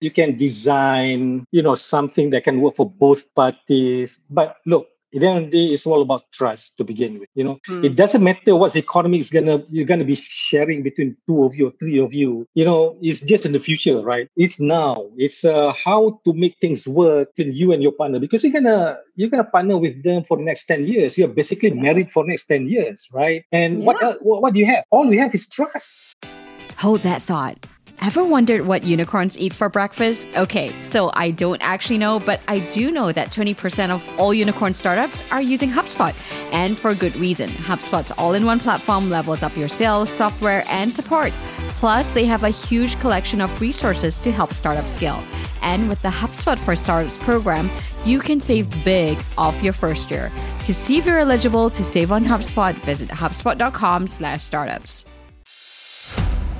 you can design, you know, something that can work for both parties. But look, at the end of the day, it's all about trust to begin with. You know, mm. it doesn't matter what economy is gonna you're gonna be sharing between two of you or three of you. You know, it's just in the future, right? It's now. It's uh, how to make things work between you and your partner because you're gonna you're gonna partner with them for the next ten years. You're basically married for the next ten years, right? And yeah. what, uh, what what do you have? All we have is trust. Hold that thought. Ever wondered what unicorns eat for breakfast? Okay, so I don't actually know, but I do know that 20% of all unicorn startups are using HubSpot, and for good reason. HubSpot's all in one platform levels up your sales, software, and support. Plus, they have a huge collection of resources to help startups scale. And with the HubSpot for Startups program, you can save big off your first year. To see if you're eligible to save on HubSpot, visit hubspot.com/startups.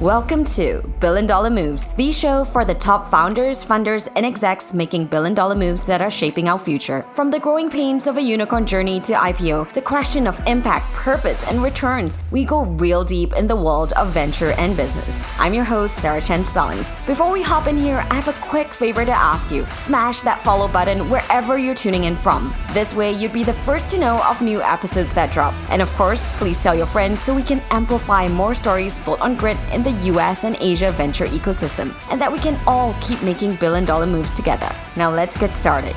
Welcome to Billion Dollar Moves, the show for the top founders, funders, and execs making billion dollar moves that are shaping our future. From the growing pains of a unicorn journey to IPO, the question of impact, purpose, and returns, we go real deep in the world of venture and business. I'm your host, Sarah Chen Spellings. Before we hop in here, I have a quick favor to ask you. Smash that follow button wherever you're tuning in from. This way, you'd be the first to know of new episodes that drop. And of course, please tell your friends so we can amplify more stories built on grit in the the US and Asia venture ecosystem, and that we can all keep making billion dollar moves together. Now let's get started.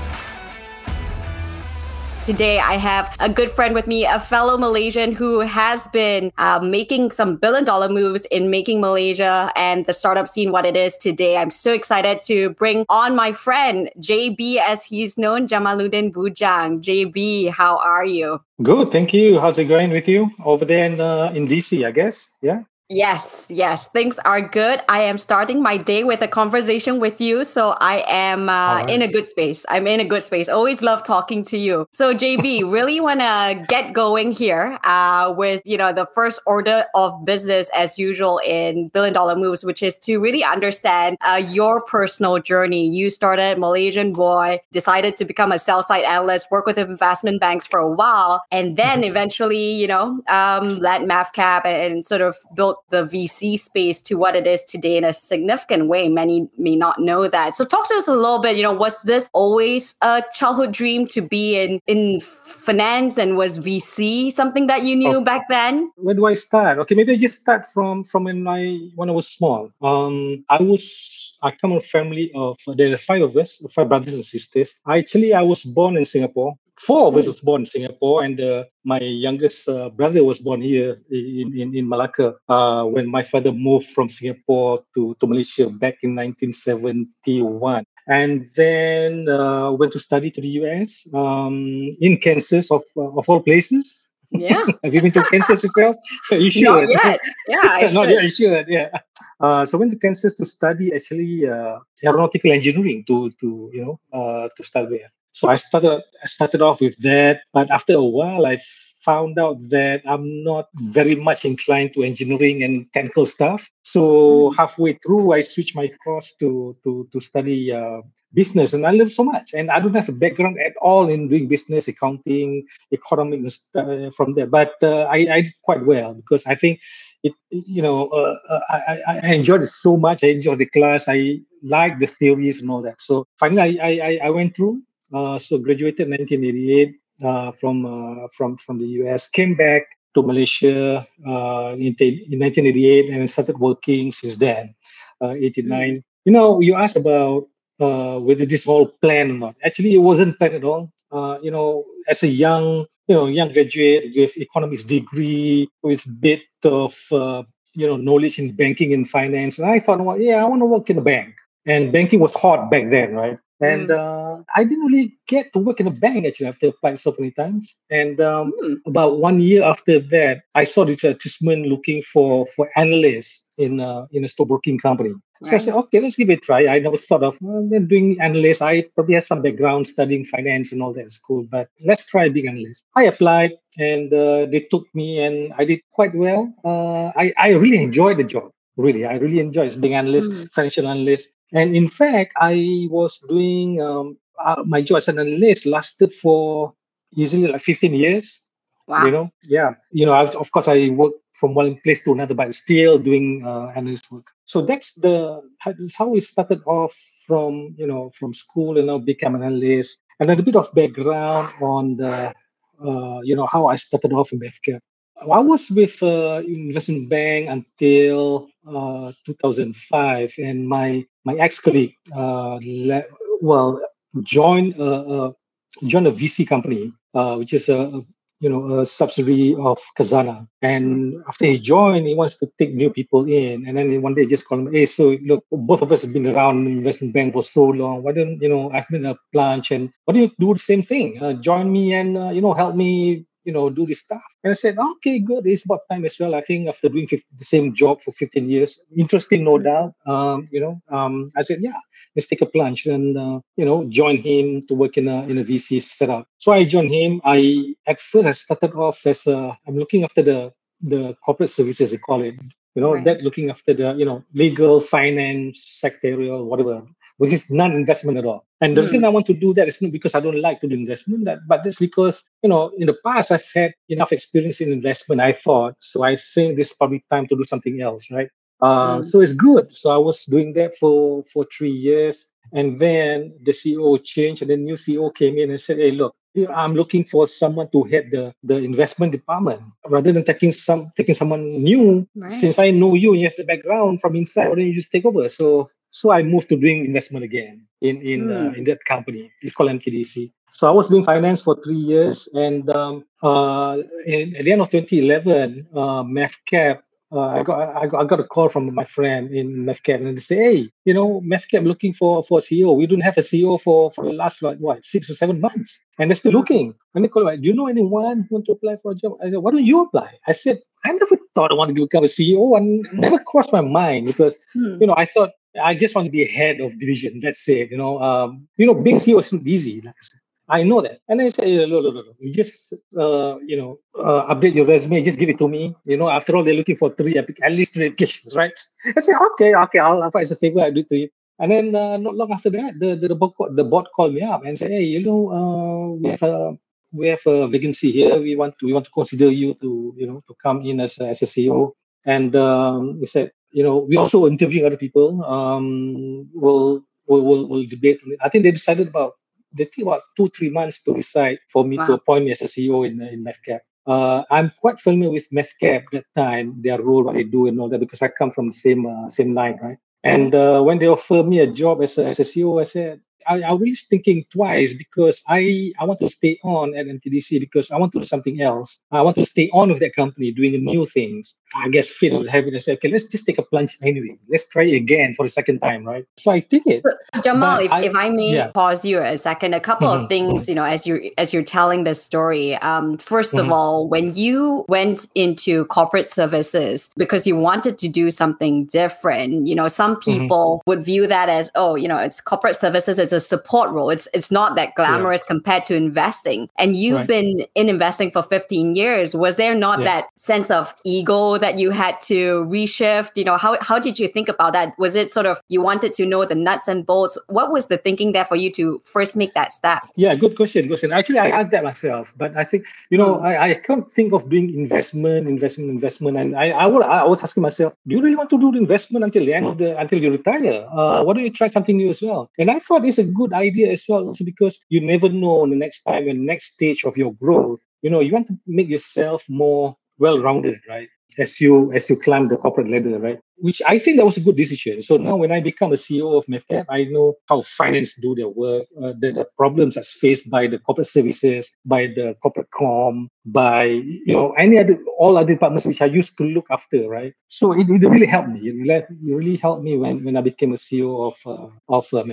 Today, I have a good friend with me, a fellow Malaysian who has been uh, making some billion dollar moves in making Malaysia and the startup scene what it is today. I'm so excited to bring on my friend, JB, as he's known, Jamaluddin Bujang. JB, how are you? Good, thank you. How's it going with you over there in, uh, in DC, I guess? Yeah. Yes, yes, things are good. I am starting my day with a conversation with you, so I am uh, right. in a good space. I'm in a good space. Always love talking to you. So JB, really want to get going here uh, with you know the first order of business as usual in billion dollar moves, which is to really understand uh, your personal journey. You started Malaysian boy, decided to become a sell side analyst, work with investment banks for a while, and then eventually you know um, led MAVCAP and sort of built the VC space to what it is today in a significant way. Many may not know that. So talk to us a little bit, you know, was this always a childhood dream to be in in finance and was VC something that you knew oh. back then? Where do I start? Okay, maybe I just start from from when I when I was small. Um I was I come from a family of there are five of us, five brothers and sisters. Actually, I was born in Singapore four of us was born in Singapore, and uh, my youngest uh, brother was born here in, in, in Malacca uh, when my father moved from Singapore to, to Malaysia back in 1971. And then uh, went to study to the US um, in Kansas, of, uh, of all places. Yeah. Have you been to Kansas yourself? you should. Not yet. Yeah. Not yet. You should. Yeah. Uh, so went to Kansas to study actually uh, aeronautical engineering to to you know uh, to start with. So I started I started off with that, but after a while I found out that I'm not very much inclined to engineering and technical stuff. So mm. halfway through, I switched my course to to to study uh, business, and I learned so much. And I don't have a background at all in doing business, accounting, economics uh, from there. But uh, I, I did quite well because I think it. You know, uh, uh, I, I enjoyed it so much. I enjoyed the class. I liked the theories and all that. So finally, I I, I went through so graduated in 1988 uh, from uh, from from the US. Came back to Malaysia in, in 1988 and started working since then. 89. Mm. You know, you asked about whether this all planned or not. Actually, it wasn't planned at all. you know, as a young you know young graduate with economics degree with bit of uh, you know knowledge in banking and finance and i thought well yeah i want to work in a bank and banking was hot back then right and mm. uh, I didn't really get to work in a bank actually after applying so many times. And um, mm. about one year after that, I saw this advertisement looking for for analysts in uh, in a stockbroking company. Right. So I said, okay, let's give it a try. I never thought of well, doing analyst. I probably have some background studying finance and all that at school, but let's try being analyst. I applied and uh, they took me and I did quite well. Uh, I, I really enjoyed the job. Really, I really enjoy being analyst, mm. financial analyst. And in fact, I was doing um, uh, my job as an analyst lasted for easily like 15 years. Wow. You know, yeah. You know, I, of course, I worked from one place to another, but still doing uh, analyst work. So that's the that's how we started off from you know from school and now become an analyst, and then a bit of background on the uh, you know how I started off in MAVCAP. I was with uh, investment bank until uh, 2005, and my my ex colleague, uh, le- well, joined a, a joined a VC company, uh, which is a you know a subsidiary of Khazanah. And after he joined, he wants to take new people in. And then one day, he just called me, hey, so look, both of us have been around investment bank for so long. Why don't you know I've been a plunge, and why don't you do the same thing? Uh, join me and uh, you know help me you know, do this stuff. And I said, okay, good. It's about time as well. I think after doing 50, the same job for 15 years, interesting, no doubt. Um, you know, um, I said, yeah, let's take a plunge and, uh, you know, join him to work in a, in a VC setup. So I joined him. I, at first, I started off as, a, I'm looking after the, the corporate services, they call it. You know, right. that looking after the, you know, legal, finance, sectorial, whatever which is non-investment at all. And the mm. reason I want to do that is not because I don't like to do investment, that, but that's because, you know, in the past I've had enough experience in investment, I thought. So I think this is probably time to do something else, right? Uh, mm. So it's good. So I was doing that for, for three years. And then the CEO changed and the new CEO came in and said, hey, look, I'm looking for someone to head the, the investment department rather than taking some taking someone new. Right. Since I know you and you have the background from inside, why don't you just take over? So so I moved to doing investment again in in mm. uh, in that company. It's called MTDC. So I was doing finance for three years, and um, uh, in, at the end of 2011, uh, MAVCAP. Uh, I got I got I got a call from my friend in MAVCAP, and they say, "Hey, you know, MAVCAP looking for for a CEO. We don't have a CEO for for the last like what six or seven months, and they're still hmm. looking." And they call me, "Do you know anyone who want to apply for a job?" I said, "Why don't you apply?" I said, "I never thought I wanted to become a CEO, and never crossed my mind because hmm. you know I thought I just want to be head of division. That's it. You know, um, you know, big CEO is not easy. Like I I know that. And I said, no, no, no, no. You just, uh, you know, uh, update your resume. Just give it to me. You know, after all, they're looking for three, at least three applications, right? I say, okay, okay, I'll, it's a favor, I'll do it to you. And then uh, not long after that, the the, the, board, the board called me up and said, hey, you know, uh, we have a we have a vacancy here. We want to we want to consider you to you know to come in as a, as a CEO. And um, he said, you know, we also interviewing other people. Um, we'll, we'll, we'll, we'll debate. I think they decided about, they take about two, three months to decide for me wow. to appoint me as a CEO in, in MAVCAP. Uh, I'm quite familiar with MAVCAP that time, their role, what they do and all that, because I come from the same uh, same line, right? And uh, when they offered me a job as a, as a CEO, I said, I, I was thinking twice because I, I want to stay on at MTDC because I want to do something else. I want to stay on with that company doing new things. I guess Phil was having to say, okay, let's just take a plunge anyway. Let's try again for the second time, right? So I did it. So, Jamal, if, I, if I may yeah. pause you a second, a couple mm-hmm. of things, you know, as you're as you're telling this story. Um, 1st mm-hmm. of all, when you went into corporate services because you wanted to do something different, you know, some mm-hmm. people mm-hmm. would view that as, oh, you know, it's corporate services, it's a support role. It's it's not that glamorous yeah. compared to investing. And you've right. been in investing for 15 years. Was there not yeah. that sense of ego that you had to reshift? You know, how how did you think about that? Was it sort of you wanted to know the nuts and bolts? What was the thinking there for you to first make that step? Yeah, good question. Good question. Actually, I asked that myself, but I think you know mm. I, I can't think of doing investment, investment, investment, and I I, would, I was asking myself, do you really want to do the investment until the end of the until you retire? Uh, why don't you try something new as well? And I thought it's a good idea as well, also because you never know the next time and next stage of your growth. You know, you want to make yourself more well-rounded, right? as you as you climb the corporate ladder, right? Which I think that was a good decision. So now when I become a CEO of MAVCAP, I know how finance do their work, uh, the, the problems that's faced by the corporate services, by the corporate com, by you know any other all other departments which I used to look after, right? So it, it really helped me. It really, helped me when, when I became a CEO of uh, of uh.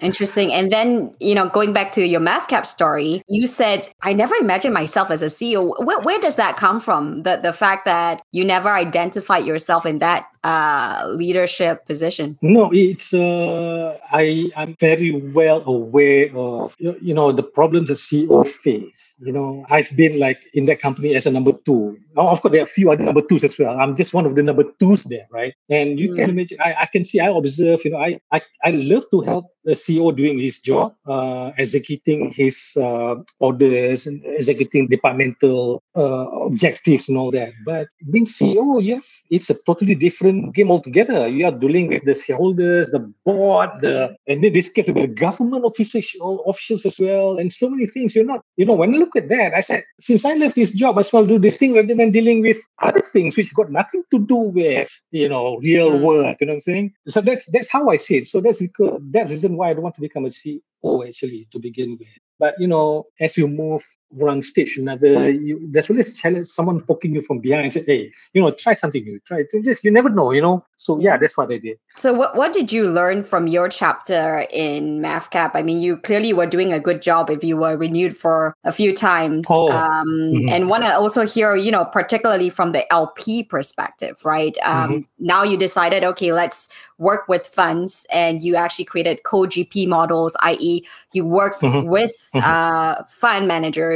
Interesting. And then, you know, going back to your MAVCAP story, you said, I never imagined myself as a CEO. Where, where does that come from? The, the fact that you never identified yourself in that uh, leadership position? No, it's uh, I I'm very well aware of you know the problems a CEO face. You know, I've been like in that company as a number two. Now, of course, there are a few other number twos as well. I'm just one of the number twos there, right? And you mm. can imagine. I, I can see. I observe. You know, I I, I love to help the CEO doing his job, uh, executing his uh, orders and executing departmental uh, objectives and all that. But being CEO, yeah, it's a totally different different game altogether. You are dealing with the shareholders, the board, the and then this case with the government officials, officials as well, and so many things. You're not, you know, when I look at that, I said, since I left this job, I as well do this thing rather than dealing with other things which got nothing to do with, you know, real mm. work. You know what I'm saying? So that's that's how I see it. So that's because that's the reason why I don't want to become a CEO actually to begin with. But you know, as you move one stage another, you, there's always challenge someone poking you from behind and say, "Hey, you know, try something new. Try it. Just you never know, you know." So yeah, that's what I did. So what what did you learn from your chapter in MAVCAP I mean, you clearly were doing a good job if you were renewed for a few times. Oh. Um, mm-hmm. And want to also hear, you know, particularly from the LP perspective, right? Um, mm-hmm. Now you decided, okay, let's work with funds, and you actually created co-GP models, i.e., you worked mm-hmm. with mm-hmm. uh, fund managers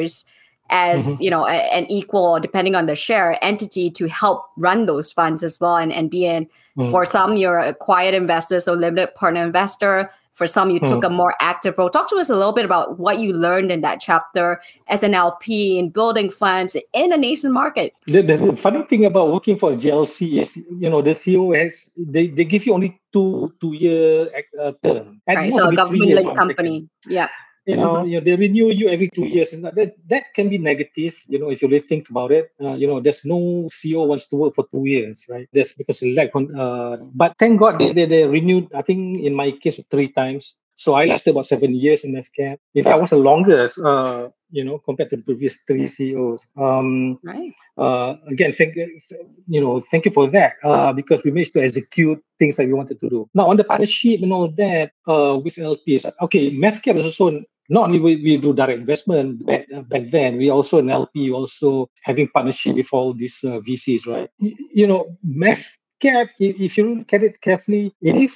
as mm-hmm. you know a, an equal depending on the share entity to help run those funds as well and, and be in. Mm. for some you're a quiet investor so limited partner investor. For some you mm. took a more active role. Talk to us a little bit about what you learned in that chapter as an lp in building funds in a nascent market. The, the funny thing about working for glc is you know the ceo has they, they give you only two two year uh, term. Right, so a government linked company. Yeah you know, you know, they renew you every two years, and that that can be negative. You know, if you really think about it, uh, you know, there's no CEO wants to work for two years, right? That's because like, uh, but thank God they, they they renewed. I think in my case three times. So I lasted about seven years in MAVCAP. If I was the longest, uh, you know, compared to the previous three CEOs. Um, right. Uh, again, thank you You know, thank you for that uh, because we managed to execute things that we wanted to do. Now on the partnership and all that uh, with LPs, okay, MAVCAP is also not only we, we do direct investment back, uh, back then, we also an LP also having partnership with all these uh, VCs, right? You, you know, MAVCAP, if you look at it carefully, it is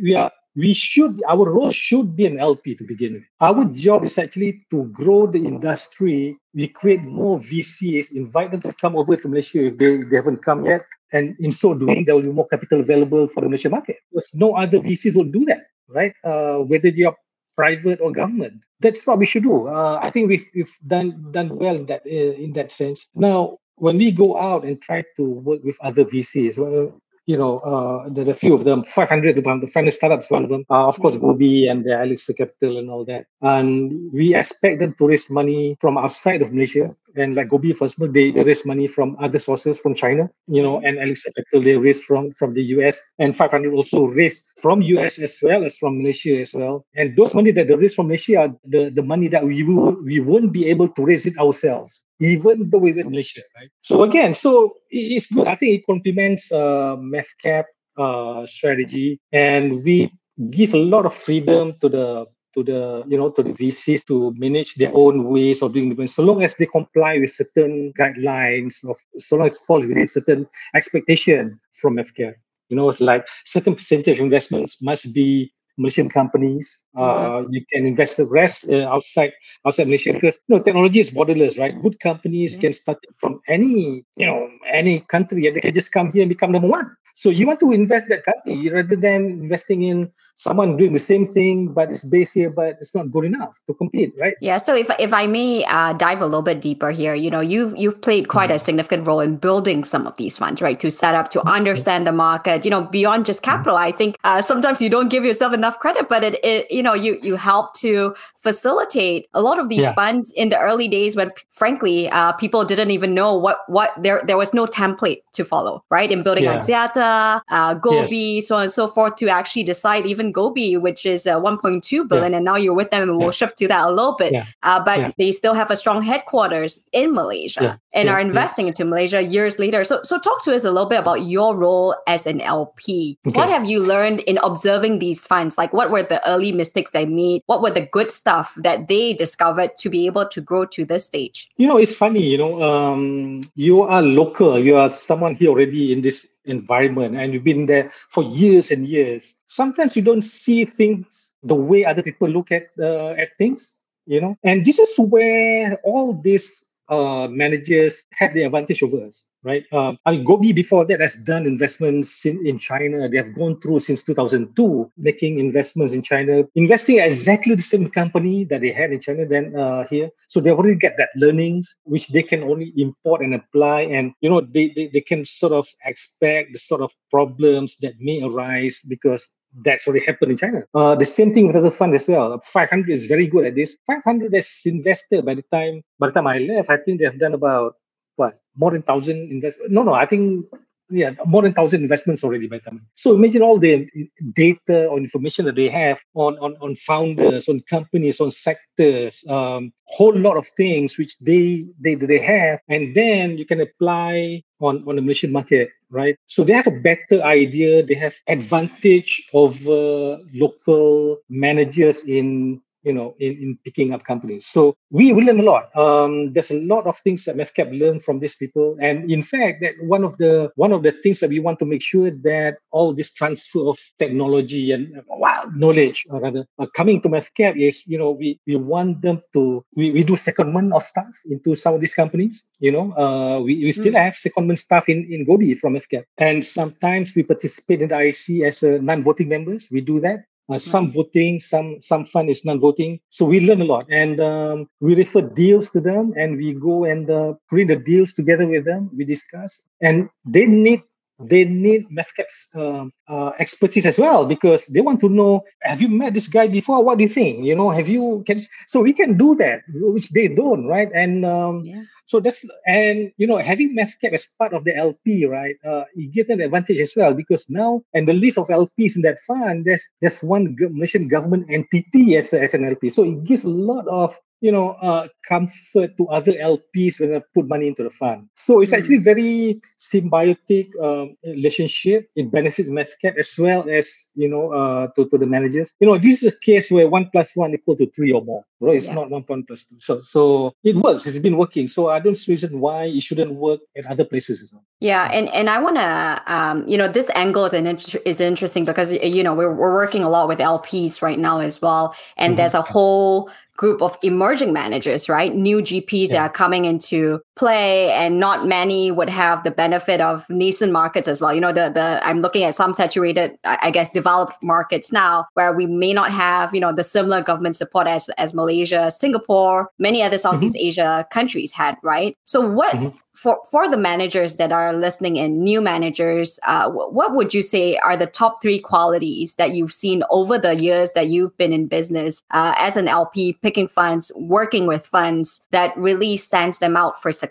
we are we should our role should be an LP to begin with. Our job is actually to grow the industry. We create more VCs, invite them to come over to Malaysia if they, they haven't come yet. And in so doing, there will be more capital available for the Malaysian market. Because no other VCs will do that, right? Uh, whether you're private or government. That's what we should do. Uh, I think we've, we've done done well in that uh, in that sense. Now, when we go out and try to work with other VCs, well, you know, uh, there are a few of them, 500 of them, the finance startups, one of them, uh, of course, Gobi and the Elixir Capital and all that. And we expect them to raise money from outside of Malaysia. And like Gobi, example, they, raise money from other sources from China, you know, and Elixir Capital, they raise from, from the US. And 500 also raised from US as well as from Malaysia as well. And those money that they raise from Malaysia are the, the money that we will, we won't be able to raise it ourselves, even though we're in Malaysia, right? So again, so it's good. I think it complements uh, MAVCAP uh, strategy, and we give a lot of freedom to the to the you know to the VCs to manage their own ways of doing business, so long as they comply with certain guidelines of so long as it falls within certain expectation from MAVCAP. You know, it's like certain percentage of investments must be Malaysian companies. Mm-hmm. Uh, you can invest the rest uh, outside outside Malaysia because you know technology is borderless, right? Good companies mm-hmm. can start from any you know any country and they can just come here and become number one. So you want to invest that country rather than investing in someone doing the same thing but it's based here but it's not good enough to compete right yeah so if, if i may uh, dive a little bit deeper here you know you've you've played quite mm-hmm. a significant role in building some of these funds right to set up to understand the market you know beyond just mm-hmm. capital i think uh, sometimes you don't give yourself enough credit but it, it you know you you help to facilitate a lot of these yeah. funds in the early days when frankly uh, people didn't even know what what there there was no template to follow right in building yeah. Axiata, uh, Gobi yes. so on and so forth to actually decide even even Gobi, which is uh, 1.2 billion, yeah. and now you're with them, and we'll shift to that a little bit. Uh, but they still have a strong headquarters in Malaysia and are investing into Malaysia years later. So, so talk to us a little bit about your role as an LP. Okay. What have you learned in observing these funds? Like, what were the early mistakes they made? What were the good stuff that they discovered to be able to grow to this stage? You know, it's funny. You know, um, you are local. You are someone here already in this environment and you've been there for years and years sometimes you don't see things the way other people look at uh, at things you know? And this is where all this uh, managers have the advantage over us, right? Um, I mean, Gobi before that has done investments in, in China. They have gone through since 2002, making investments in China, investing exactly the same company that they had in China then uh, here. So they already get that learnings, which they can only import and apply. And, you know, they, they, they can sort of expect the sort of problems that may arise because that's already happened in China. Uh, the same thing with other funds as well. 500 is very good at this. 500 has invested by the time by the time I left. I think they have done about what more than thousand invest. No, no, I think yeah, more than thousand investments already by the time. So imagine all the data or information that they have on on, on founders, on companies, on sectors, um, whole lot of things which they they they have, and then you can apply on on the Malaysian market, right? So they have a better idea. They have advantage over local managers in you know, in, in picking up companies. So we, we learn a lot. Um, there's a lot of things that MAVCAP learn from these people. And in fact, that one of the one of the things that we want to make sure that all this transfer of technology and wow, knowledge or rather uh, coming to MAVCAP is, you know, we, we want them to we, we do secondment of staff into some of these companies. You know, uh, we, we still mm. have secondment staff in, in Gobi from MAVCAP. And sometimes we participate in the IC as a non-voting members. We do that. Uh, some voting, some some fund is non-voting. So we learn a lot, and um, we refer deals to them, and we go and uh, the deals together with them. We discuss, and they need they need MAVCAP's uh, uh, expertise as well because they want to know have you met this guy before what do you think you know have you can so we can do that which they don't right and um, yeah. So that's and you know having MAVCAP as part of the LP right uh, it gives an advantage as well because now and the list of LPs in that fund there's there's one Malaysian government entity as, as an LP so it gives a lot of you know, uh, comfort to other LPs when they put money into the fund. So it's mm. actually very symbiotic um, relationship. It benefits MAVCAP as well as, you know, uh, to, to the managers. You know, this is a case where one plus one equal to three or more. Right? It's yeah. not one point plus two. So, so it works. It's been working. So I don't see reason why it shouldn't work at other places as well. Yeah, and and I want to, um, you know, this angle is an is interesting because you know we're we're working a lot with LPs right now as well, and mm-hmm. there's a whole group of emerging managers, right? New GPs yeah. that are coming into play, and not many would have the benefit of nascent markets as well. You know, the the I'm looking at some saturated, I guess, developed markets now where we may not have, you know, the similar government support as as Malaysia, Singapore, many other Southeast mm-hmm. Asia countries had, right? So what mm-hmm for for the managers that are listening in, new managers, uh, what would you say are the top three qualities that you've seen over the years that you've been in business uh, as an LP, picking funds, working with funds that really stands them out for success?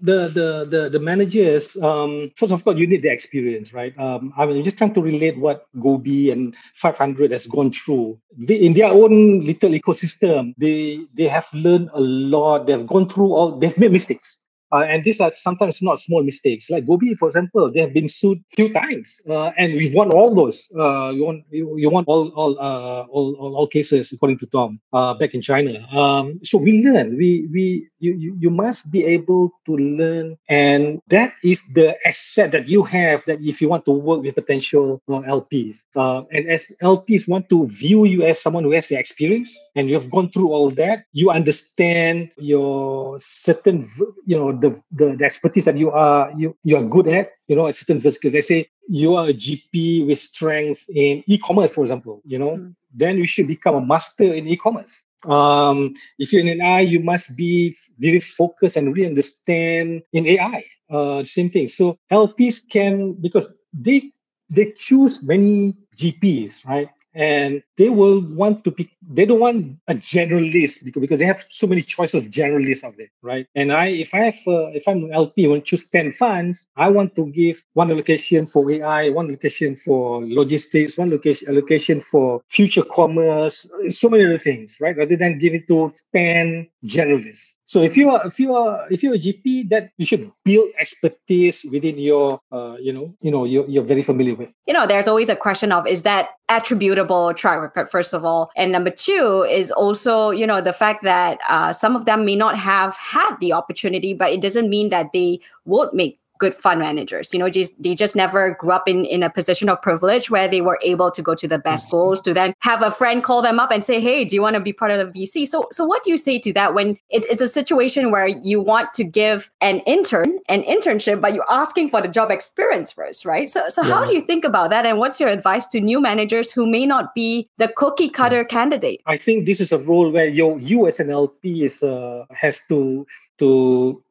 The the the, the managers um, first of all you need the experience right? Um, i'm just trying to relate what gobi and 500 has gone through. They, in their own little ecosystem they they have learned a lot. They've gone through all they've made mistakes uh, and these are sometimes not small mistakes. Like Gobi, for example, they have been sued few times, uh, and we've won all those. Uh, you won, you, you won all all, uh, all, all all cases according to Tom uh, back in China. Um, so we learn. We we you, you you must be able to learn, and that is the asset that you have. That if you want to work with potential uh, LPs, and as LPs want to view you as someone who has the experience, and you have gone through all that, you understand your certain you know the, the, the expertise that you are you, you are good at, you know, a certain vertical. They say you are a GP with strength in e-commerce, for example, you know, mm. then you should become a master in e-commerce. Um, if you're in AI, you must be very focused and really understand in AI. Uh, same thing. So LPs can because they they choose many GPs, right? And they will want to pick they don't want a generalist because, because they have so many choices of generalists out there right? And i if i have uh, if i'm an lp I want to choose 10 funds i want to give one allocation for ai one allocation for logistics one location allocation for future commerce so many other things right? Rather than give it to 10 generalists so if you are if you are if you're a GP, that you should build expertise within your uh, you know you know you're, you're very familiar with. You know, there's always a question of is that attributable track record first of all, and number two is also you know the fact that uh, some of them may not have had the opportunity, but it doesn't mean that they won't make good fund managers. You know, just they just never grew up in in a position of privilege where they were able to go to the best schools to then have a friend call them up and say, "Hey, do you want to be part of the VC?" So, so what do you say to that when it's it's a situation where you want to give an intern an internship, but you're asking for the job experience first, right? So, so yeah. how do you think about that, and what's your advice to new managers who may not be the cookie cutter candidate? I think this is a role where you you as an LP is uh, has to to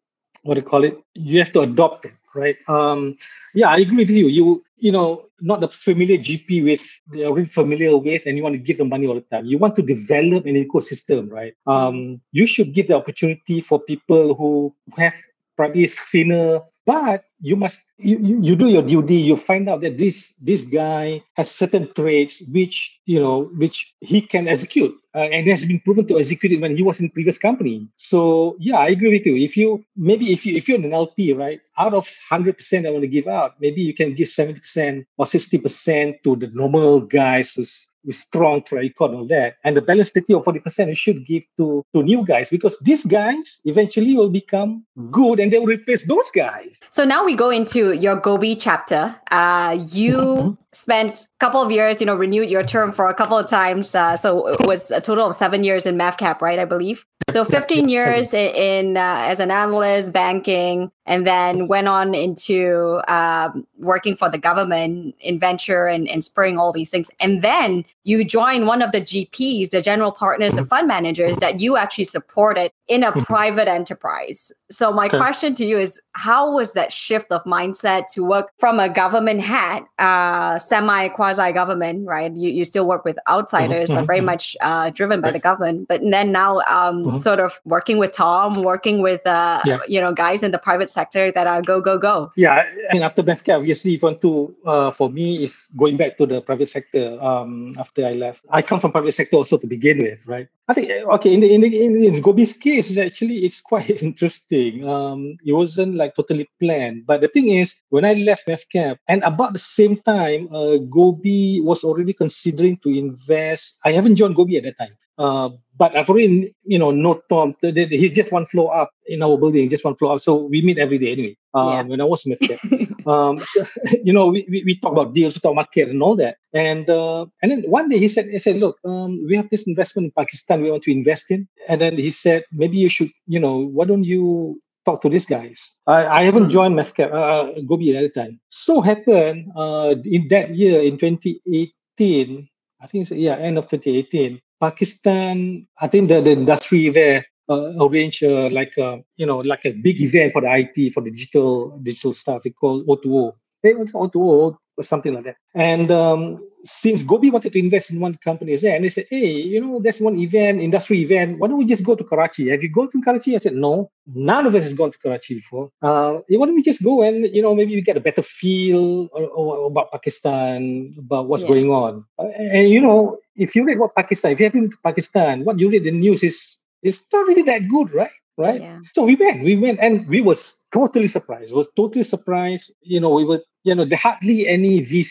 what do you call it? You have to adopt it, right? Um, yeah, I agree with you. You you know, not the familiar GP with they're familiar with, and you want to give them money all the time. You want to develop an ecosystem, right? Um, you should give the opportunity for people who have probably thinner but you must you, you do your duty you find out that this this guy has certain traits which you know which he can execute uh, and has been proven to execute it when he was in previous company. So yeah i agree with you. If you maybe if you if you're an lp right out of 100% i want to give out maybe you can give 70% or 60% to the normal guys who's with strong track record on that. And the balance 30 or 40% you should give to, to new guys because these guys eventually will become good and they will replace those guys. So now we go into your Gobi chapter. Uh, you mm-hmm. Spent a couple of years, you know, renewed your term for a couple of times. Uh, so it was a total of seven years in MAVCAP, right? I believe. So 15 years in, in uh, as an analyst, banking, and then went on into um, working for the government in venture and, and spurring all these things. And then you join one of the GPs, the general partners, the fund managers that you actually supported in a mm-hmm. private enterprise. So my okay. question to you is, how was that shift of mindset to work from a government hat, uh, semi quasi government, right? You, you still work with outsiders, mm-hmm. but very mm-hmm. much uh, driven by the government. But then now, um, mm-hmm. sort of working with Tom, working with uh, yeah. you know guys in the private sector that are go go go. Yeah, and after MAVCAP, obviously, if you want to, uh, for me, is going back to the private sector. Um, after I left, I come from private sector also to begin with, right? I think okay in the in the in, in Gobi's case, actually it's quite interesting. Um, it wasn't like totally planned, but the thing is, when I left MAVCAP, and about the same time, uh, Gobi was already considering to invest. I haven't joined Gobi at that time. Uh, but I've already, you know, know Tom. He's just one floor up in our building, just one floor up. So we meet every day anyway. Um, yeah. When I was with um, so, you know, we, we, we, talk about deals, we talk market and all that. And uh, and then one day he said, he said, look, um, we have this investment in Pakistan we want to invest in. And then he said, maybe you should, you know, why don't you talk to these guys. I, I haven't mm. joined MAVCAP, uh, Gobi at the time. So happened uh, in that year, in 2018, I think, it's, yeah, end of 2018, Pakistan, I think the, the industry there uh, arrange uh, like a, you know like a big event for the IT for the digital digital stuff. It called O2O. Hey, what's O2O or something like that. And um, since Gobi wanted to invest in one company there, and they said, hey, you know, there's one event, industry event. Why don't we just go to Karachi? Have you gone to Karachi? I said, no, none of us has gone to Karachi before. Uh, why don't we just go and, you know, maybe we get a better feel or, or about Pakistan, about what's yeah. going on. Uh, and, you know, if you read what Pakistan, if you have been to Pakistan, what you read in the news is, it's not really that good, right? Right. Yeah. So we went, we went, and we was totally surprised. Was totally surprised. You know, we were, you know, there hardly any VC,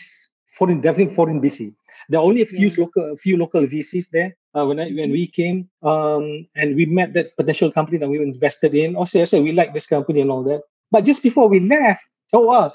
foreign, definitely foreign VC. There are only a few yeah. local, a few local VCs there. Uh, when I, when we came, um, and we met that potential company that we invested in. Also, I said we like this company and all that. But just before we left, oh wow,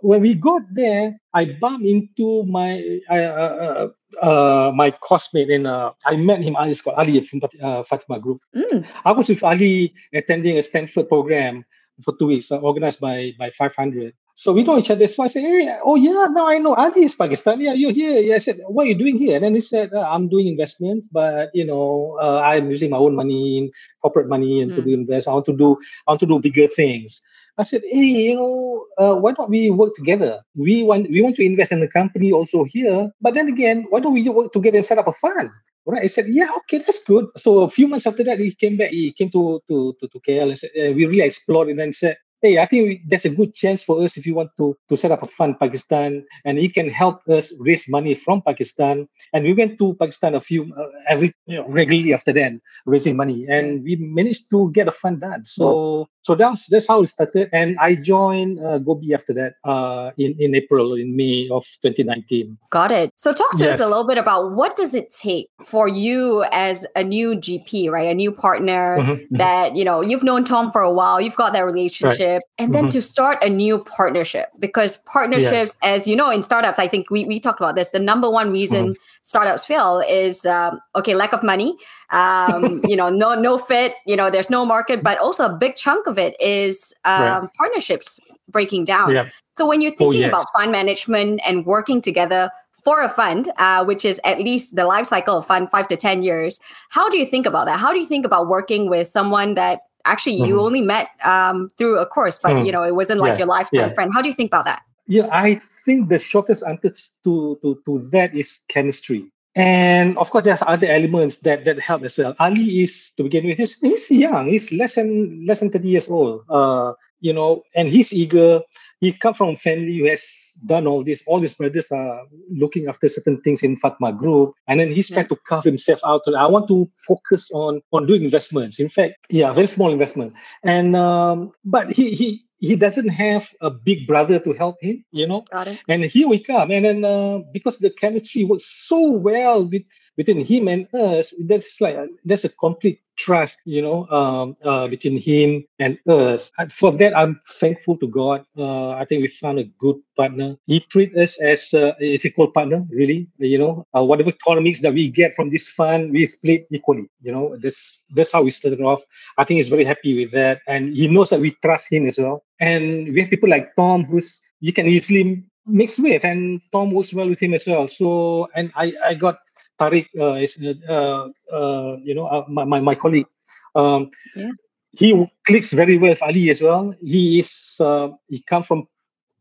when we got there, I bumped into my uh, uh, uh, my classmate and uh, I met him. Ali called Ali from uh, Fatima Group. Mm. I was with Ali attending a Stanford program for two weeks, uh, organized by by 500. So we know each other. So I said, hey, oh yeah, now I know Ali is Pakistani. Yeah, you're here. Yeah, I said, what are you doing here? And then he said, uh, I'm doing investment, but you know, uh, I'm using my own money, corporate money, and mm. to do invest. I want to do, I want to do bigger things. I said, hey, you know, uh, why don't we work together? We want we want to invest in the company also here, but then again, why don't we work together and set up a fund? Right? I said, yeah, okay, that's good. So a few months after that, he came back. He came to to to, to KL and said, uh, we really explored and then said, hey, I think there's a good chance for us if you want to, to set up a fund Pakistan, and he can help us raise money from Pakistan. And we went to Pakistan a few uh, every you know, regularly after then, raising money, and we managed to get a fund done. So So that's that's how it started. And I joined uh, Gobi after that uh, in in April in May of 2019. Got it. So talk to yes. us a little bit about what does it take for you as a new GP, right? A new partner mm-hmm, mm-hmm. that you know you've known Tom for a while, you've got that relationship, right. and then mm-hmm. to start a new partnership because partnerships, yes. as you know, in startups, I think we we talked about this. The number one reason mm-hmm. startups fail is um, okay, lack of money. Um, you know, no no fit. You know, there's no market, but also a big chunk of it is um, right. partnerships breaking down. Yeah. So when you're oh, thinking oh, yes. about fund management and working together for a fund, uh, which is at least the life cycle of fund five to ten years, how do you think about that? How do you think about working with someone that actually mm-hmm. you only met um, through a course, but mm. you know it wasn't like yeah. your lifetime yeah. friend? How do you think about that? Yeah, I think the shortest answer to to to that is chemistry. And of course, there's other elements that that help as well. Ali is to begin with, he's, he's young. He's less than less than 30 years old. Uh, you know, and he's eager. He comes from a family who has done all this. All his brothers are looking after certain things in Fatima Group, and then he's yeah. trying to carve himself out. I want to focus on on doing investments. In fact, yeah, very small investment. And um, but he he he doesn't have a big brother to help him, you know. Got it. And here we come, and then uh, because the chemistry works so well with between him and us, that's like that's a complete trust, you know, um, uh, between him and us. And for that, I'm thankful to God. Uh, I think we found a good partner. He treats us as uh, a equal partner, really. You know, uh, whatever economics that we get from this fund, we split equally. You know, that's that's how we started off. I think he's very happy with that, and he knows that we trust him as well. And we have people like Tom, who's you can easily mix with, and Tom works well with him as well. So, and I I got Tariq uh, is uh, uh, you know uh, my, my, my colleague. Um, yeah. He clicks very well with Ali as well. He is uh, he comes from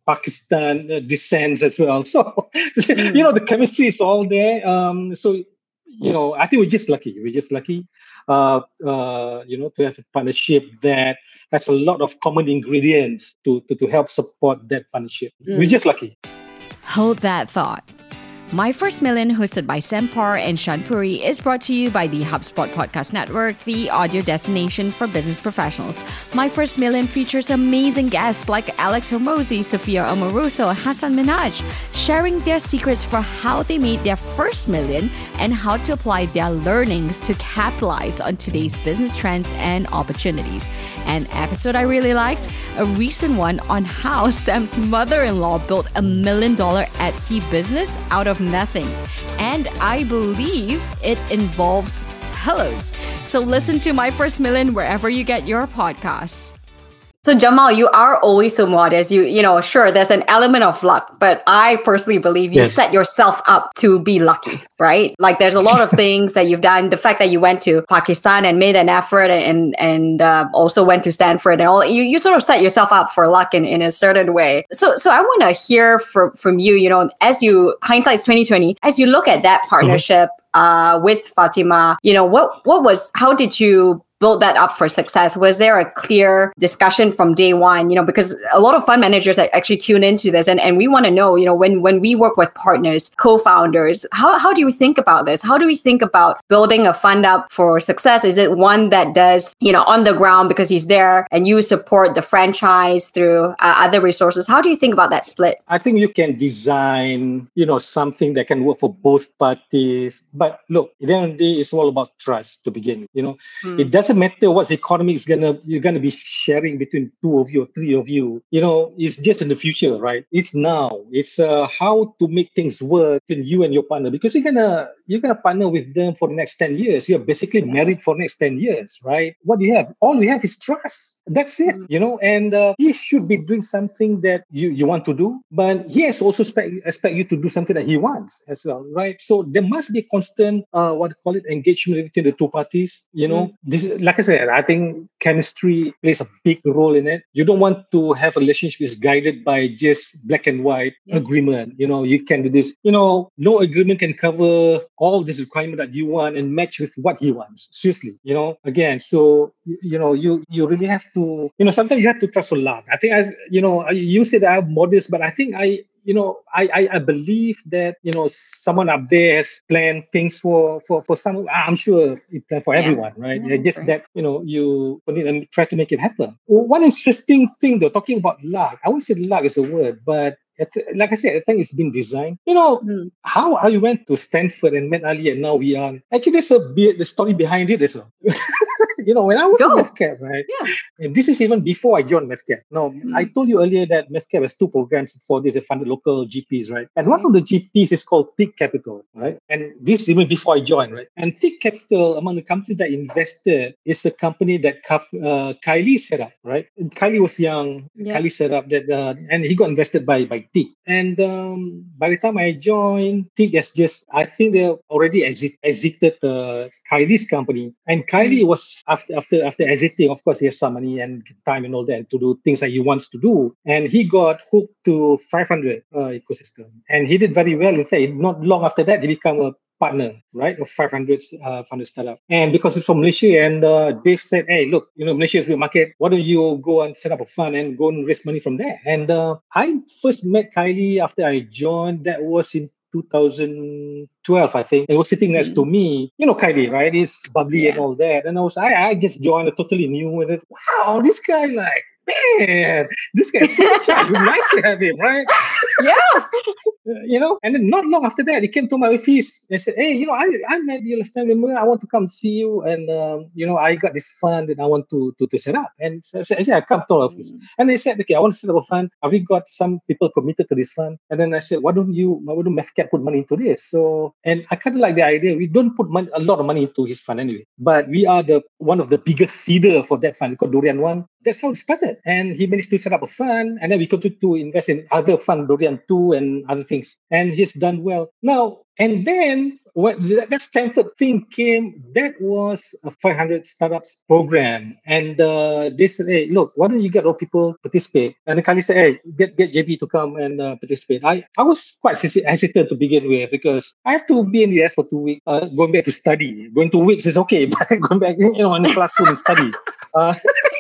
Pakistan uh, descent as well. So mm. you know the chemistry is all there. Um, so you know I think we're just lucky. We're just lucky. Uh, uh, you know, to have a partnership that has a lot of common ingredients to, to, to help support that partnership. Mm. We're just lucky. Hold that thought. My First Million, hosted by Sam Parr and Shaan Puri, is brought to you by the HubSpot Podcast Network, the audio destination for business professionals. My First Million features amazing guests like Alex Hormozi, Sophia Amoruso, Hasan Minhaj, sharing their secrets for how they made their first million and how to apply their learnings to capitalize on today's business trends and opportunities. An episode I really liked, a recent one on how Sam's mother in law built a million dollar Etsy business out of nothing. And I believe it involves pillows. So listen to My First Million wherever you get your podcasts. So Jamal, you are always so modest. You you know, sure, there's an element of luck, but I personally believe you yes. set yourself up to be lucky, right? Like there's a lot of things that you've done. The fact that you went to Pakistan and made an effort, and and uh, also went to Stanford and all, you you sort of set yourself up for luck in, in a certain way. So so I want to hear from from you. You know, as you hindsight's twenty twenty, as you look at that mm-hmm. partnership. Mm-hmm. Uh, with Fatima, you know what? What was? How did you build that up for success? Was there a clear discussion from day one? You know, because a lot of fund managers actually tune into this and, and we want to know, you know, when when we work with partners, co-founders, how, how do we think about this? How do we think about building a fund up for success? Is it one that does, you know, on the ground because he's there and you support the franchise through uh, other resources? How do you think about that split? I think you can design, you know, something that can work for both parties. But look, at the end of the day, it's all about trust to begin. With, you know, hmm. it does doesn't matter what economy is gonna you're gonna be sharing between two of you or three of you. You know, it's just in the future, right? It's now. It's uh, how to make things work between you and your partner because you're gonna you're gonna partner with them for the next ten years. You're basically married for the next ten years, right? What do you have? All you have is trust. That's it, mm. you know. And uh, he should be doing something that you you want to do, but he has also expect expect you to do something that he wants as well, right? So there must be constant uh, what call it engagement between the two parties. You know, mm. this like I said, I think chemistry plays a big role in it. You don't want to have a relationship is guided by just black and white yeah. agreement. You know, you can do this. You know, no agreement can cover all this requirement that you want and match with what he wants. Seriously, you know, again, so you know, you you really have to, you know, sometimes you have to trust a lot. I think as you know, you said I'm modest, but I think I you know, I, I, I believe that, you know, someone up there has planned things for, for, for some, I'm sure it planned for Yeah. everyone, right? Yeah, just right. that, you know, you to try to make it happen. One interesting thing though, talking about luck, I won't say luck is a word, but at, like I said, I think it's been designed. You know, Mm. how I went to Stanford and met Ali and now we are. Actually, there's a the story behind it as well. you know, when I was Go. in MAVCAP, right? Yeah. And this is even before I joined MAVCAP. No, I Mm. told you earlier that MAVCAP has two programs for this, they funded local GPs, right? And one of the GPs is called Tick Capital, right? And this is even before I joined, right? And Tick Capital, among the companies that invested, is a company that uh, Khailee set up, right? And Khailee was young. Yeah. Khailee set up that, uh, and he got invested by by Tick. And um, by the time I joined, Tick has just, I think they already exit, exited uh, Khailee's company. And Khailee was after after after exiting, of course, he has some money and time and all that to do things that he wants to do. And he got hooked to 500 uh, ecosystem, and he did very well. In fact, not long after that, he became a partner, right, of 500 uh, funded startup. And because it's from Malaysia, and uh, Dave said, "Hey, look, you know, Malaysia is a big market. Why don't you go and set up a fund and go and raise money from there?" And uh, I first met Khailee after I joined. That was in 2012, I think. He was sitting next to mm-hmm. me. You know, Khailee, right? He's bubbly and all that. And I was, I, I just joined, totally new with it. Wow, this guy, like, man, this guy's so charged. nice to have him, right? Yeah. You know, and then not long after that, he came to my office and said, "Hey, you know, I I met you last time. Remember, I want to come see you, and um, you know, I got this fund that I want to to, to set up." And so I said, I said, "I come to our office." Mm. And they said, "Okay, I want to set up a fund. Have we got some people committed to this fund?" And then I said, "Why don't you, why don't MAVCAP put money into this?" So, and I kind of like the idea. We don't put money, a lot of money into his fund anyway, but we are the one of the biggest seeder for that fund called Durian One. That's how it started. And he managed to set up a fund, and then we continued to invest in other fund, Durian Two, and other things. And he's done well. Now, and then when that Stanford thing came, that was a 500 startups program. And uh, they said, hey, look, why don't you get all people participate? And Khailee said, hey, get, get JB to come and uh, participate. I, I was quite hesitant to begin with because I have to be in the US for two weeks, uh, going back to study. Going two weeks is okay, but going back, you know, in the classroom and study.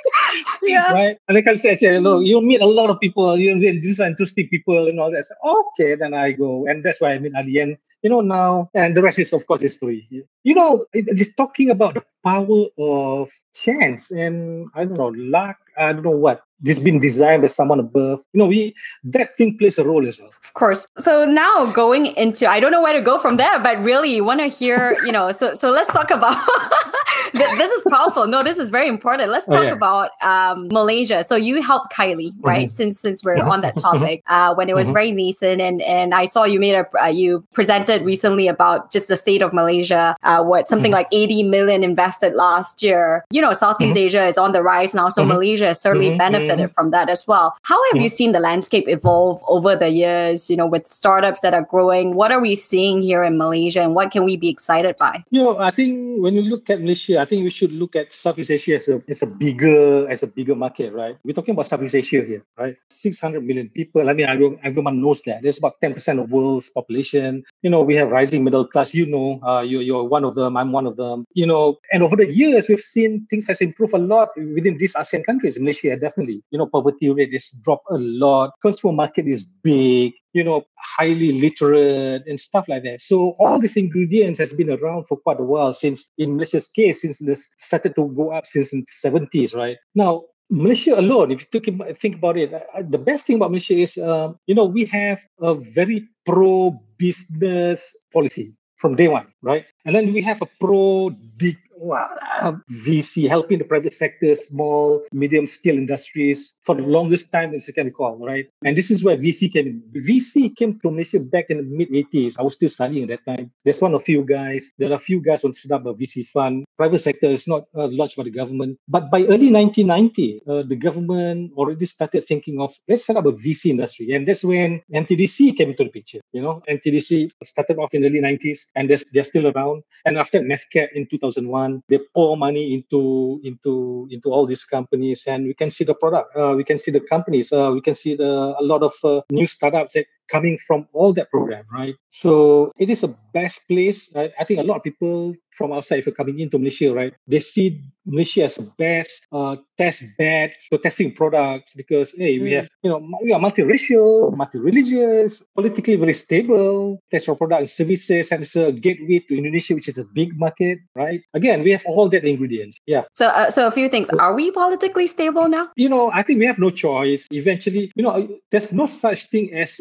Yeah. right? And the Khailee said, said, look, mm-hmm. you meet a lot of people, you know, these are interesting people and all that. Okay, then I go. And that's why I meet the end, you know now and the rest is of course history you know it- it's talking about the power of chance and i don't know luck i don't know what this been designed by someone above you know we that thing plays a role as well Of course. So now going into, I don't know where to go from there, but really you want to hear, you know, so so let's talk about. Th- this is powerful. No, this is very important. Let's Oh, talk yeah. about um, Malaysia. So you helped Khailee, right? Since since we're Mhm. on that topic, uh, when it was Mhm. very nascent, and and I saw you made a uh, you presented recently about just the state of Malaysia. Uh, what something like eighty million invested last year. You know, Southeast Mm-hmm. Asia is on the rise now, so. Malaysia has certainly benefited from that as well. How have you seen the landscape evolve over the years? You know, with startups that are growing, what are we seeing here in Malaysia, and what can we be excited by? You know, I think when you look at Malaysia, I think we should look at Southeast Asia as a as a bigger as a bigger market, right? We're talking about Southeast Asia here, right? Six hundred million people. I mean, everyone, knows that. There's about ten percent of world's population. You know, we have rising middle class. You know, uh, you you're one of them. I'm one of them. You know, and over the years, we've seen things has improved a lot within these ASEAN countries. Malaysia definitely. You know, poverty rate has dropped a lot. Consumer market is big you know, highly literate and stuff like that. So all these ingredients has been around for quite a while since in Malaysia's case, since this started to go up since in the 70s, right? Now, Malaysia alone, if you think about, it, uh, the best thing about Malaysia is, um, you know, we have a very pro-business policy from day one, right? And then we have a pro de- well, uh, VC helping the private sector, small, medium scale industries for the longest time as you can recall, right? And this is where VC came in. VC came to Malaysia back in the mid 80s. I was still studying at that time. There's one of few guys. There are a few guys who set up a VC fund. Private sector is not uh, launched by the government. But by early 1990, uh, the government already started thinking of let's set up a VC industry. And that's when MTDC came into the picture. You know, MTDC started off in the early 90s and they're, they're still around. And after MAVCAP in 2001, they pour money into into into all these companies, and we can see the product. Uh, we can see the companies. Uh, we can see the a lot of uh, new startups that coming from all that program, right? So it is a best place. I, I think a lot of people from outside, if you're coming into Malaysia, right, they see Malaysia as the best uh, test bed for testing products because hey, we Mm. have you know we are multiracial, multi-religious, politically very stable. Test our products, services, and it's a gateway to Indonesia, which is a big market, right? Again, we have all that ingredients. Yeah. So, uh, so a few things. Are we politically stable now? you know, I think we have no choice. Eventually, you know, there's no such thing as,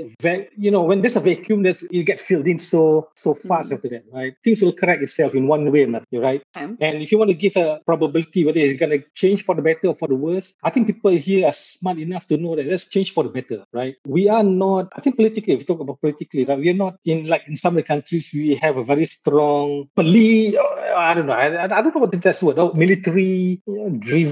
you know, when there's a vacuum, there's you get filled in so so fast Mhm. after that, right? Things will correct itself in one way or another, right? Okay. And if you want to give a probability whether it's going to change for the better or for the worse, I think people here are smart enough to know that let's change for the better, right? We are not, I think politically, if you talk about politically, right, we are not in like in some of the countries, we have a very strong, poli, I don't know, I, I don't know what the best word, oh, military you know,